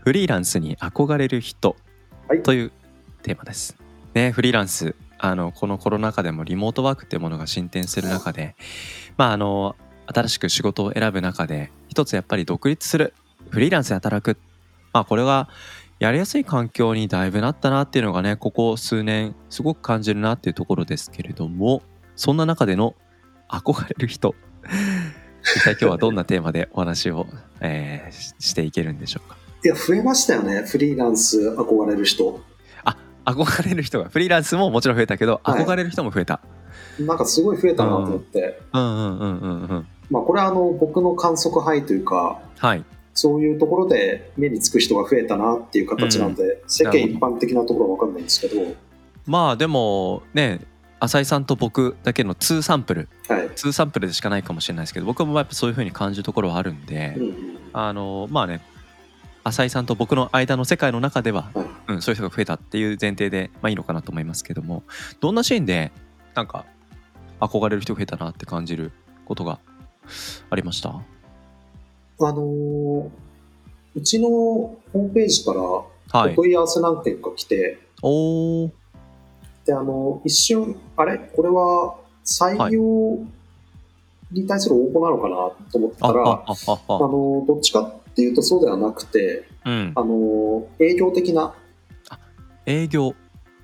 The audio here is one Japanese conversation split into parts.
フリーランスに憧れる人はい。というテーマです。ね、フリーランスあのこのコロナ禍でもリモートワークっていうものが進展する中で、まああの新しく仕事を選ぶ中で一つやっぱり独立するフリーランスで働く、まあ、これがやりやすい環境にだいぶなったなっていうのがねここ数年すごく感じるなっていうところですけれどもそんな中での憧れる人。一体今日はどんなテーマでお話を、えーししていけるんでしょうかいや、増えましたよね、フリーランス憧れる人。憧れる人が。フリーランスももちろん増えたけど、はい。憧れる人も増えた。なんかすごい増えたなと思って。うん。うんうんうんうんまあ、これはあの、僕の観測範囲というか、はい。そういうところで目につく人が増えたなっていう形なんで、世間一般的なところは分かんないんですけど、まあでもね浅井さんと僕だけの2サンプル。はい。2サンプルでしかないかもしれないですけど僕もやっぱそういう風に感じるところはあるんで、うん。あのまあね浅井さんと僕の間の世界の中では、はいうん、そういう人が増えたっていう前提で、まあ、いいのかなと思いますけどもどんなシーンでなんか憧れる人が増えたなって感じることがありました？あのーうちのホームページからおはい。問い合わせ何件か来て、おー。で、あの、一瞬、あれ？これは採用に対する応募なのかなと思ったら、あああああ。の、どっちかっていうとそうではなくて、うんあの、営業的な、営業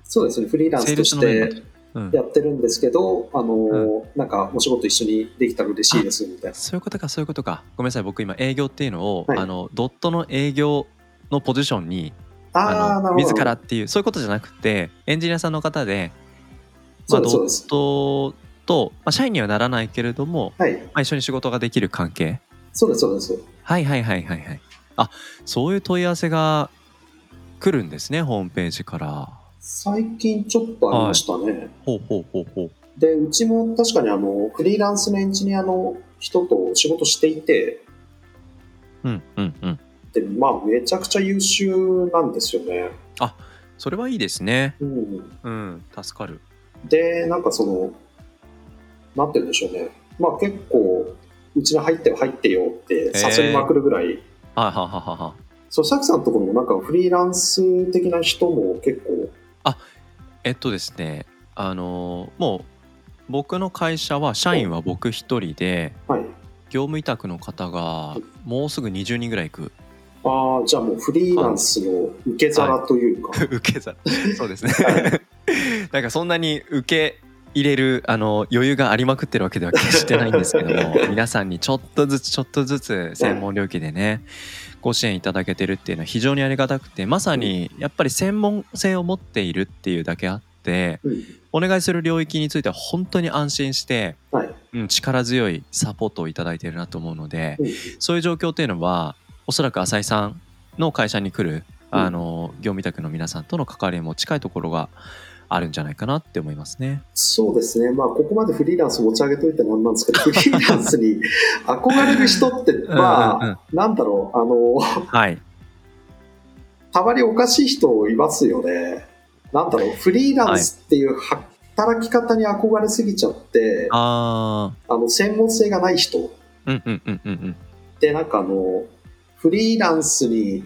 そうですね、フリーランスとしてうんやってるんですけど、あの、うなんかお仕事一緒にできたら嬉しいですみたいな。そういうことかそういうことかごめんなさい僕今営業っていうのを、はいあのドットの営業のポジションにあの。自らっていうそういうことじゃなくてエンジニアさんの方で、まあ、ドッ。トと、まあ、社員にはならないけれども、はい。まあ、一緒に仕事ができる関係そうです、そうです。はいはいはいはいはいあそういう問い合わせが来るんですねホームページから最近ちょっとありましたね。ほうほうほうほうで、うちも確かにあの、フリーランスのエンジニアの人と仕事していて、うんうんうんで、まあ、めちゃくちゃ優秀なんですよね。それはいいですねうん。うん助かるで、なんかその、なんて言うんでしょうね。まあ結構、うちに入ってよ入ってよって誘いまくるぐらい、はいはいはいはいはい。そう、サクさんのところもなんかフリーランス的な人も結構、えっとですねあのもう僕の会社は社員は僕一人ではい。業務委託の方がもうすぐ20人ぐらいいく。ああ、じゃあもうフリーランスの受け皿というか、受け皿。そうですね。は なんかそんなに受け入れるあの余裕がありまくってるわけでは決してないんですけども 皆さんにちょっとずつちょっとずつ専門領域でねご支援いただけてるっていうのは非常にありがたくてまさにやっぱり専門性を持っているっていうだけあってうん。お願いする領域については本当に安心して、はい。うん、力強いサポートをいただいているなと思うのでうんそういう状況っていうのはおそらく浅井さんの会社に来るあの業務委託の皆さんとの関わりも近いところがあるんじゃないかなって思いますね。そうですね。まあ、ここまでフリーランス持ち上げといてなんなんですけど、フリーランスに憧れる人って、まあ、うんうんなんだろう、あの、はい。たまにおかしい人いますよね。なんだろう、フリーランスっていう働き方に憧れすぎちゃって、ああの、専門性がない人うんうんうんうんうん。てなんかあの、フリーランスに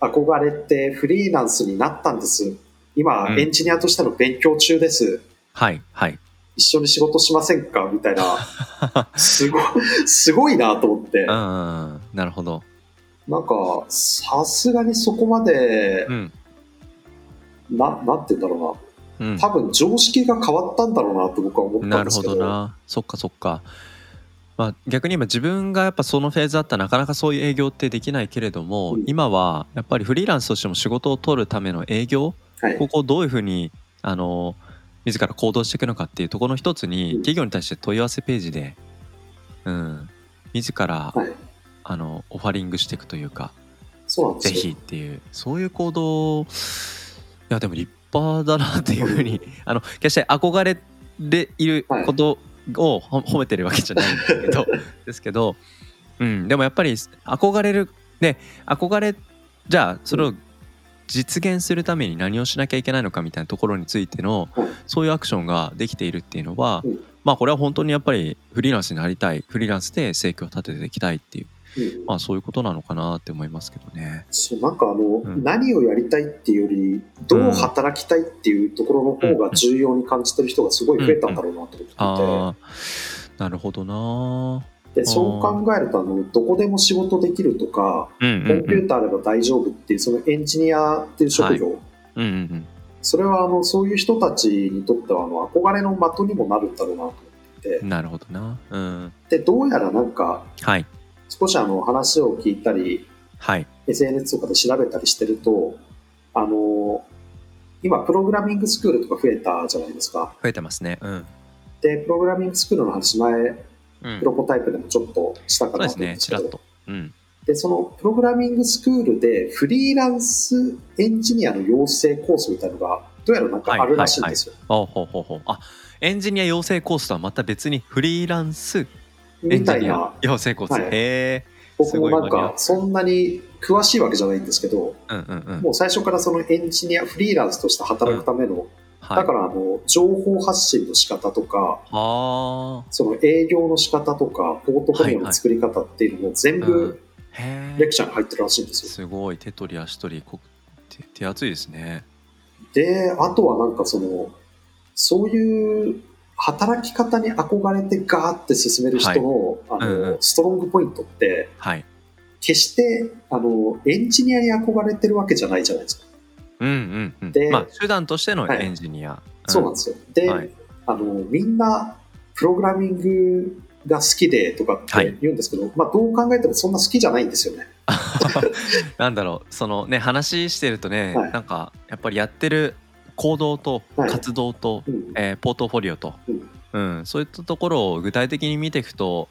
憧れてフリーランスになったんです。今、うんエンジニアとしての勉強中です。はいはい。一緒に仕事しませんか？みたいな、すごい、すごいなと思ってうん、うんうん、なるほど。なんか、さすがにそこまでう、んな、なんて言うんだろうな。うん。多分常識が変わったんだろうなと僕は思ったなんるほですけど。どな。そっかそっか。まあ、逆に今自分がやっぱそのフェーズだったらなかなかそういう営業ってできないけれども、うん今はやっぱりフリーランスとしても仕事を取るための営業はい。ここをどういうふうにあの自ら行動していくのかっていうところの一つにうん企業に対して問い合わせページで、うん、自らはい。あのオファリングしていくというかそう。ぜひっていうそういう行動いやでも立派だなっていうふうに あの決して憧れでいることをほ褒めてるわけじゃないんですけど ですけど、うん、でもやっぱり憧れるで憧れじゃあそれを実現するために何をしなきゃいけないのかみたいなところについてのはいそういうアクションができているっていうのは、うん。まあこれは本当にやっぱりフリーランスになりたいフリーランスで生計を立てていきたいっていううん。まあそういうことなのかなって思いますけどね。そうなんかあの、ん。何をやりたいっていうよりどう働きたいっていうところの方が重要に感じてる人がすごい増えたんだろうなと思っていて、ああなるほどなでそう考えるとあのどこでも仕事できるとかうんうんコンピューターあれば大丈夫っていうそのエンジニアっていう職業、うんうんうん。それはあのそういう人たちにとってはあの憧れの的にもなるんだろうなと思って。なるほどな。うん。でどうやらなんかはい。少しあの話を聞いたりはい。SNS とかで調べたりしてるとあの今プログラミングスクールとか増えたじゃないですか。増えてますね。うん。でプログラミングスクールの話前うんプロポタイプでもちょっとしたかんですけどねちらっと。うん。でそのプログラミングスクールでフリーランスエンジニアの養成コースみたいなのがどうやらなんかあるらしいんですよ、あほうほうほうあエンジニア養成コースとはまた別にフリーランスエみンジニアたいな。養成コース、はい。へえ。僕もなんかそんなに詳しいわけじゃないんですけどうんうんうん。もう最初からそのエンジニアフリーランスとして働くための、はい。だからあの情報発信の仕方とかあその営業の仕方とかポートフォリオの作り方っていうのも全うん。部レクチャーに入ってるらしいんですよ。すごい手取り足取りこ手手厚いですね。であとはなんかそのそういう働き方に憧れてガーって進める人の,、あのうんうん。ストロングポイントってはい。決してあのエンジニアに憧れてるわけじゃないじゃないですか。うんうんうん。でまあ手段としてのはい。エンジニア、そうなんですよ。で、はい。あのみんなプログラミングが好きでとかって言うんですけど、まあ、どう考えてもそんな好きじゃないんですよね。なんだろうそのね話してるとね、はい。なんかやっぱりやってる行動とはい。活動と、うん。えーポートフォリオと、うん。うんそういったところを具体的に見ていくと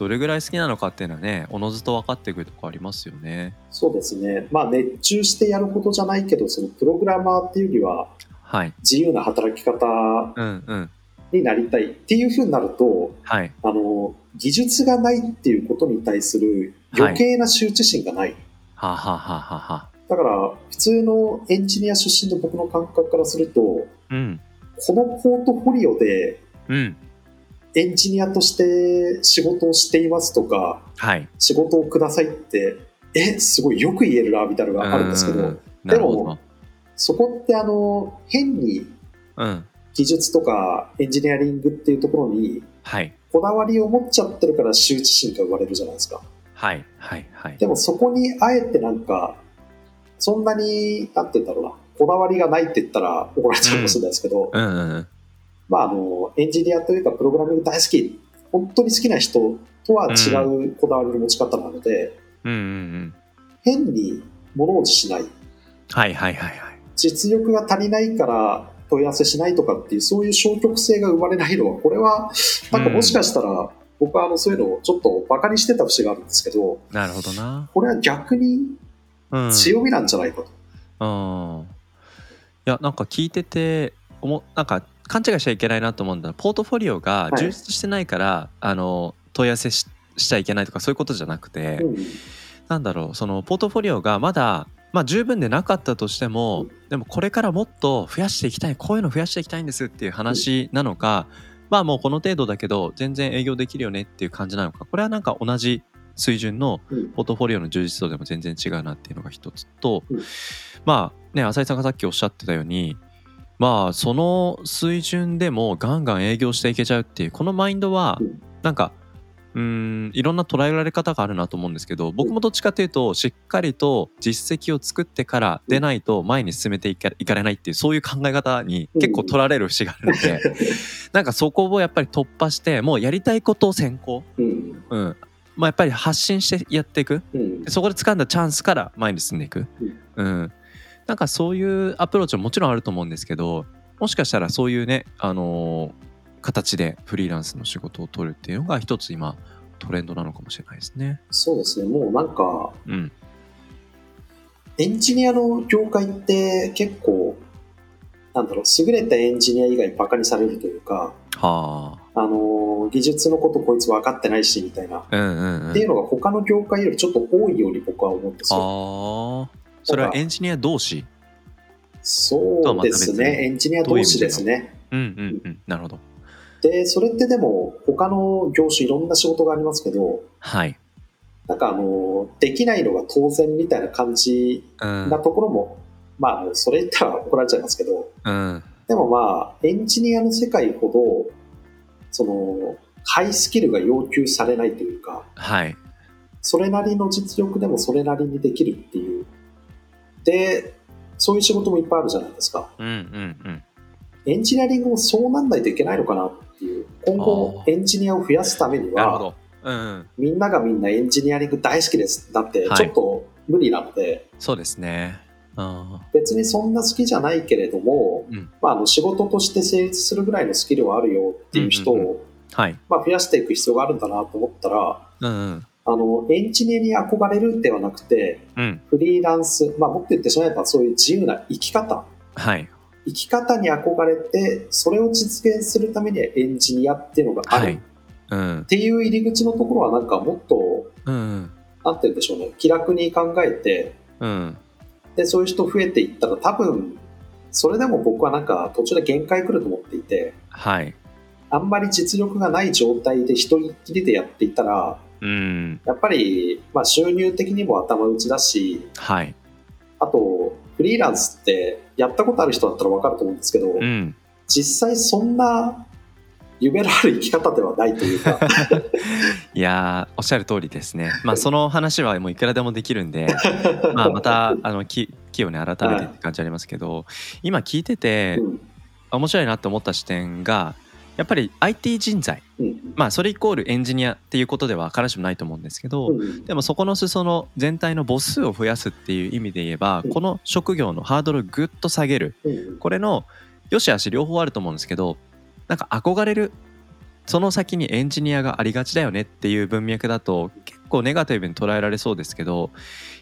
どれぐらい好きなのかっていうのはねおのずと分かってくるとこありますよね。そうですね。まあ熱中してやることじゃないけど、そのプログラマーっていうよりははい、自由な働き方になりたいっていうふうになると、はい。あの、技術がないっていうことに対する余計な羞恥心がない。はあ、はあはあはあは。あ、だから、普通のエンジニア出身の僕の感覚からすると、うん。このポートフォリオでうんエンジニアとして仕事をしていますとか、はい。仕事をくださいって、え、すごいよく言えるな、みたいなのがあるんですけどでもそこってあの、変にうん。技術とかエンジニアリングっていうところにはい。こだわりを持っちゃってるから羞恥心が生まれるじゃないですか。はいはいはい。でもそこにあえてなんか、そんなに、なんて言うんだろうな、こだわりがないって言ったら怒られちゃうかもしれないですけど、うんうんうんまああの、エンジニアというかプログラミング大好き、本当に好きな人とは違うこだわりの持ち方なので、うんうんうん。変に物落ちしない。はいはいはいはい。実力が足りないから問い合わせしないとかっていう、そういう消極性が生まれないのは、これは、なんかもしかしたら、僕はあのそういうのをちょっとバカにしてた節があるんですけど、なるほどな。これは逆にうん強みなんじゃないかと。うん。いやなんか聞いてておもなんか勘違いしちゃいけないなと思うんだ。ポートフォリオがはい。充実してないから、あの問い合わせししちゃいけないとかそういうことじゃなくて、うんなんだろうそのポートフォリオがまだまあ十分でなかったとしても、うんでもこれからもっと増やしていきたいこういうの増やしていきたいんですっていう話なのか、まあもうこの程度だけど全然営業できるよねっていう感じなのか。これはなんか同じ水準のうん。ポートフォリオの充実度でも全然違うなっていうのが一つと、うん。まあね浅井さんがさっきおっしゃってたようにまあその水準でもガンガン営業していけちゃうっていうこのマインドはうんなんかうーんいろんな捉えられ方があるなと思うんですけど僕もどっちかというとしっかりと実績を作ってからでないと前に進めていかれないっていうそういう考え方に結構取られる節があるので なんかそこをやっぱり突破してもうやりたいことを先行、うん。うん。まあ、やっぱり発信してやっていく。そこで掴んだチャンスから前に進んでいく、うん、なんかそういうアプローチももちろんあると思うんですけどもしかしたらそういうね、あのー形でフリーランスの仕事を取るっていうのが一つ今トレンドなのかもしれないですね。そうですね、もうなんか、うん、エンジニアの業界って結構、なんだろう、優れたエンジニア以外バカにされるというか、はあの、技術のことこいつ分かってないし、みたいな。あ。うんうんうん。っていうのが他の業界よりちょっと多いように僕は思うんですよ。ああ。それはエンジニア同士？そうですね。エンジニア同士ですね。うんうんうん。なるほど。で、それってでも他の業種いろんな仕事がありますけど、はい。なんかあの、できないのが当然みたいな感じうんな。ところも、まああの、それ言ったら怒られちゃいますけど、うん。でもまあ、エンジニアの世界ほど、その、ハイスキルが要求されないというか、はい。それなりの実力でもそれなりにできるっていう。で、そういう仕事もいっぱいあるじゃないですか。うんうんうん。エンジニアリングもそうなんないといけないのかなっていう。今後エンジニアを増やすためには。うんうん。みんながみんなエンジニアリング大好きです。だって、はいちょっと無理なので、そうですね。あ別にそんな好きじゃないけれども、うんまあ、あの仕事として成立するぐらいのスキルはあるよっていう人を、うんうんあ。はい。まあ、増やしていく必要があるんだなと思ったら、うんうん。あの、エンジニアに憧れるではなくて、うん。フリーランス、まあ、もっと言ってしまえばそういう自由な生き方、はい。生き方に憧れて、それを実現するためにはエンジニアっていうのがある、はい。うんっ。ていう入り口のところはなんかもっと、うんうん。なんて言うんでしょうね、気楽に考えて、うん。で、そういう人増えていったら多分、それでも僕はなんか途中で限界来ると思っていて、はい。あんまり実力がない状態で一人っきりでやっていったら、うん。やっぱり、まあ収入的にも頭打ちだし、はい。あと、フリーランスってやったことある人だったらわかると思うんですけど、うん。実際そんな夢のある生き方ではないというか、いやーおっしゃる通りですね。まあその話はもういくらでもできるんで、まあまたあのき気をね改めてって感じありますけど、今聞いててうん面白いなと思った視点がやっぱり IT 人材、うん。まあそれイコールエンジニアっていうことでは必ずしもないと思うんですけど、うん。でもそこの裾の全体の母数を増やすっていう意味で言えば、うん。この職業のハードルをぐっと下げる。うん。これの良し悪し両方あると思うんですけどなんか憧れる。その先にエンジニアがありがちだよねっていう文脈だと結構ネガティブに捉えられそうですけど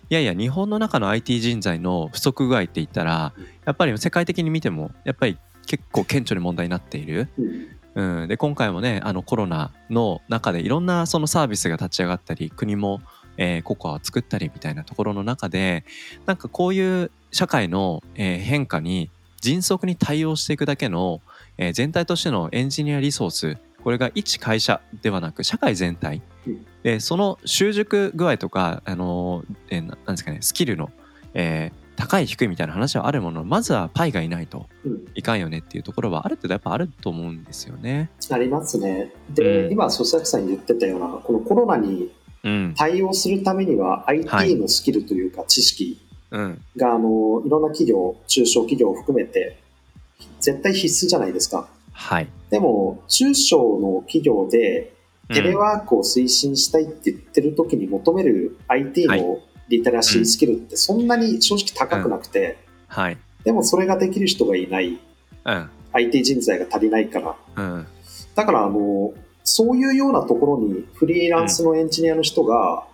いやいや日本の中の IT 人材の不足具合って言ったらやっぱり世界的に見てもやっぱり結構顕著に問題になっている。うんうん、で今回もねあのコロナの中でいろんなそのサービスが立ち上がったり国も、えーココアを作ったりみたいなところの中でなんかこういう社会の、えー変化に迅速に対応していくだけの、えー全体としてのエンジニアリソースこれが一会社ではなく社会全体。うん。でその習熟具合とか、あのーえーななんですかねスキルの、えー高い低いみたいな話はあるもののまずはパイがいないとうんいかんよねっていうところはある程度やっぱあると思うんですよね。ありますね。で、うん今、曽崎さん言ってたような、このコロナにうん、対応するためにははい IT のスキルというか知識うん、が、あの、いろんな企業、中小企業を含めて、絶対必須じゃないですか。はい。でも、中小の企業でテレうんワークを推進したいって言ってる時に求める IT はいのリテラシースキルってそんなに正直高くなくて、はい。でもそれができる人がいない、うん、IT 人材が足りないから、うん、だからあの、そういうようなところにフリーランスのエンジニアの人が、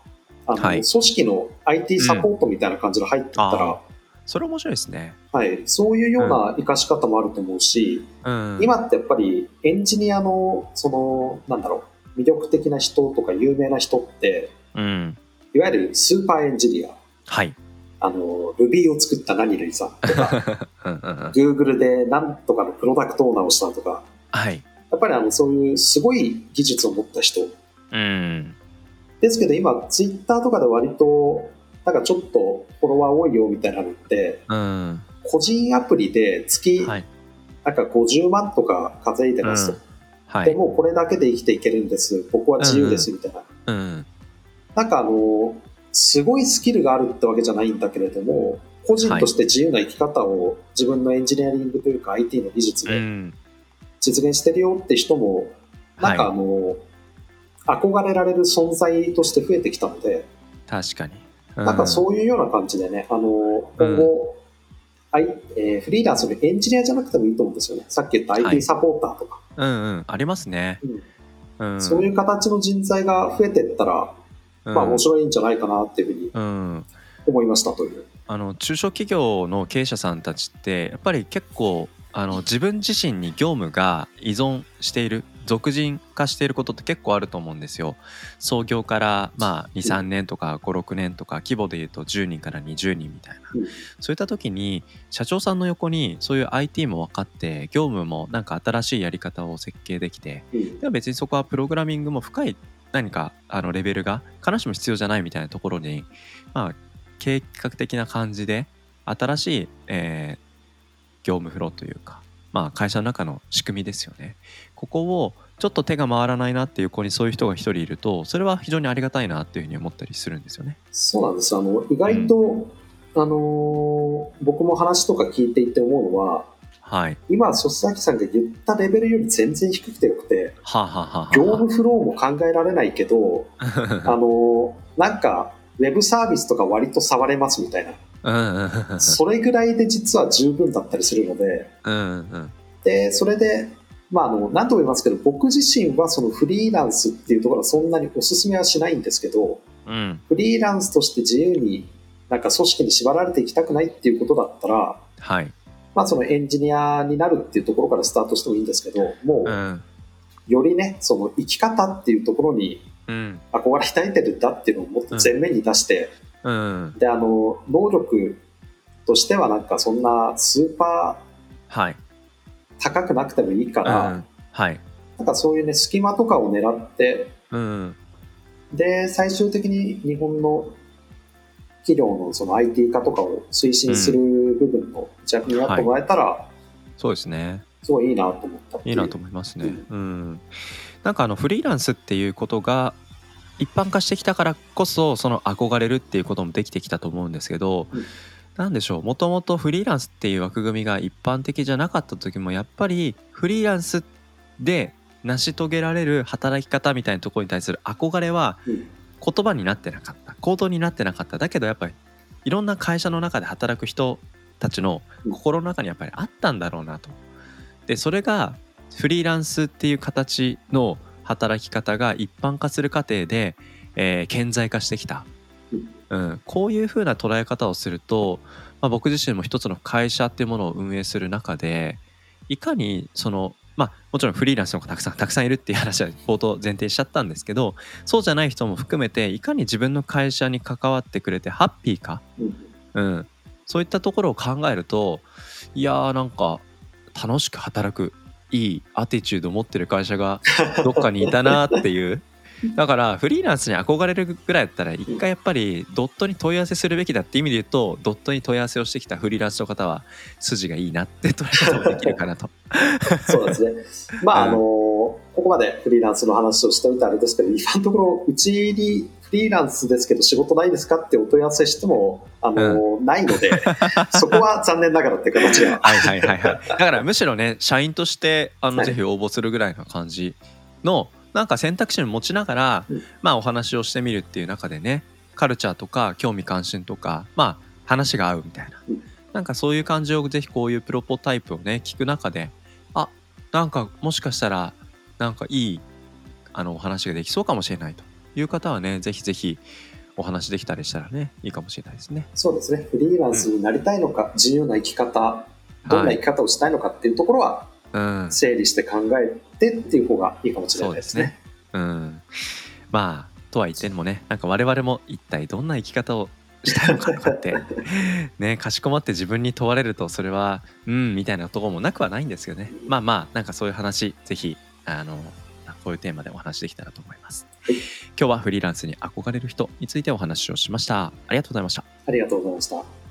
あのはい。組織の IT サポートみたいな感じで入ってったら、あそれ面白いですね。はい、そういうような活かし方もあると思うし、うん、今ってやっぱりエンジニアの、その、なんだろう、魅力的な人とか有名な人って、うん、いわゆるスーパーエンジニア、はい。あの、Ruby を作った何々さんとか、うん、うん、うん、Google でなんとかのプロダクトオーナーをしたとか、はい。やっぱりあの、そういうすごい技術を持った人。うん、ですけど今、Twitter とかで割と、なんかちょっとフォロワー多いよみたいなのって、うん、個人アプリで月、はい。なんか50万とか稼いでますと。はい。でもうこれだけで生きていけるんです。僕は自由ですみたいな。うん、なんかあの、すごいスキルがあるってわけじゃないんだけれども、個人として自由な生き方を自分のエンジニアリングというか IT の技術でうん、実現してるよって人も、なんかあはい。の、憧れられる存在として増えてきたので、確かに。なんかそういうような感じでね、あの、今後、あいえーフリーランスのエンジニアじゃなくてもいいと思うんですよね。さっき言ったはい IT サポーターとか、うん、うん、ありますね。うん、そういう形の人材が増えていったら、まあ面白いんじゃないかなっていうふうに。うん、思いましたという。あの中小企業の経営者さんたちってやっぱり結構あの自分自身に業務が依存している俗人化していることって結構あると思うんですよ。創業からまあ23年とか56年とか規模で言うと10人から20人みたいな、うんそういった時に社長さんの横にそういう IT も分かって業務もなんか新しいやり方を設計できてうんでは別にそこはプログラミングも深い何かあのレベルが必ずしも必要じゃないみたいなところにまあ計画的な感じで新しい、えー業務フローというか、まあ、会社の中の仕組みですよね。ここをちょっと手が回らないなっていう子にそういう人が一人いるとそれは非常にありがたいなっていうふうに思ったりするんですよね。そうなんです。あの、意外と、あのー僕も話とか聞いていて思うのは、はい。今、曽崎さんが言ったレベルより全然低くてよくて、はあ、はあはあはあ、業務フローも考えられないけど、あのーなんか、ウェブサービスとか割と触れますみたいな。それぐらいで実は十分だったりするので、うんうんで、それで、まあ、あの、何度も言いますけど、僕自身はそのフリーランスっていうところはそんなにお勧めはしないんですけど、うんフリーランスとして自由になんか組織に縛られていきたくないっていうことだったら、はい。まあそのエンジニアになるっていうところからスタートしてもいいんですけど、もううん。よりね、その生き方っていうところにうん。憧れてるんだっていうのをもっと前面に出して、うん。で、あの、能力としてはなんかそんなスーパはい。ー高くなくてもいいかうら、ん。はい。なんかそういうね、隙間とかを狙って、うん。で、最終的に日本の企業のその IT 化とかを推進する部分の弱になってもらえたら、そうですね。すごいいいなと思ったいう。いいなと思いますね。うん。なんかあのフリーランスっていうことが一般化してきたからこそその憧れるっていうこともできてきたと思うんですけど、うん。なんでしょう。もともとフリーランスっていう枠組みが一般的じゃなかった時もやっぱりフリーランスで成し遂げられる働き方みたいなところに対する憧れはうん。言葉になってなかった。行動になってなかった。だけどやっぱりいろんな会社の中で働く人たちの心の中にやっぱりあったんだろうなと。でそれがフリーランスっていう形の働き方が一般化する過程で、えー顕在化してきた、うん、こういう風な捉え方をすると、まあ、僕自身も一つの会社っていうものを運営する中でいかにそのまあもちろんフリーランスの子たくさんたくさんいるっていう話は冒頭前提しちゃったんですけどそうじゃない人も含めていかに自分の会社に関わってくれてハッピーか、うん、そういったところを考えるといやーなんか楽しく働くいいアティチュードを持ってる会社が どっかにいたなっていうだからフリーランスに憧れるぐらいだったら一回やっぱりドットに問い合わせするべきだって意味で言うとドットに問い合わせをしてきたフリーランスの方は筋がいいなって捉え方もできるかなと。そうですね。まあ、うんあの、ここまでフリーランスの話をしておいてあれですけど、今のところ、うちにフリーランスですけど仕事ないですかってお問い合わせしても、あの、ないので、そこは残念ながらっていう形が。は。いはいはいはい。だからむしろね社員としてあの、はい。ぜひ応募するぐらいの感じのなんか選択肢を持ちながら、うん。まあお話をしてみるっていう中でねカルチャーとか興味関心とかまあ話が合うみたいな、うん。なんかそういう感じをぜひこういうプロポタイプをね聞く中であなんかもしかしたらなんかいいあのお話ができそうかもしれないという方はねぜひぜひお話できたりしたらねいいかもしれないですね。そうですね。フリーランスになりたいのか、自由な生き方、どんな生き方をしたいのかっていうところは、うん。整理して考えてっていう方がいいかもしれないですね。うん、まあとは言ってもねなんか我々も一体どんな生き方をしたいのかとかって ねかしこまって自分に問われるとそれはうんみたいなところもなくはないんですけどね。まあまあなんかそういう話ぜひあのこういうテーマでお話できたらと思います、はい今日はフリーランスに憧れる人についてお話をしましたありがとうございましたありがとうございました。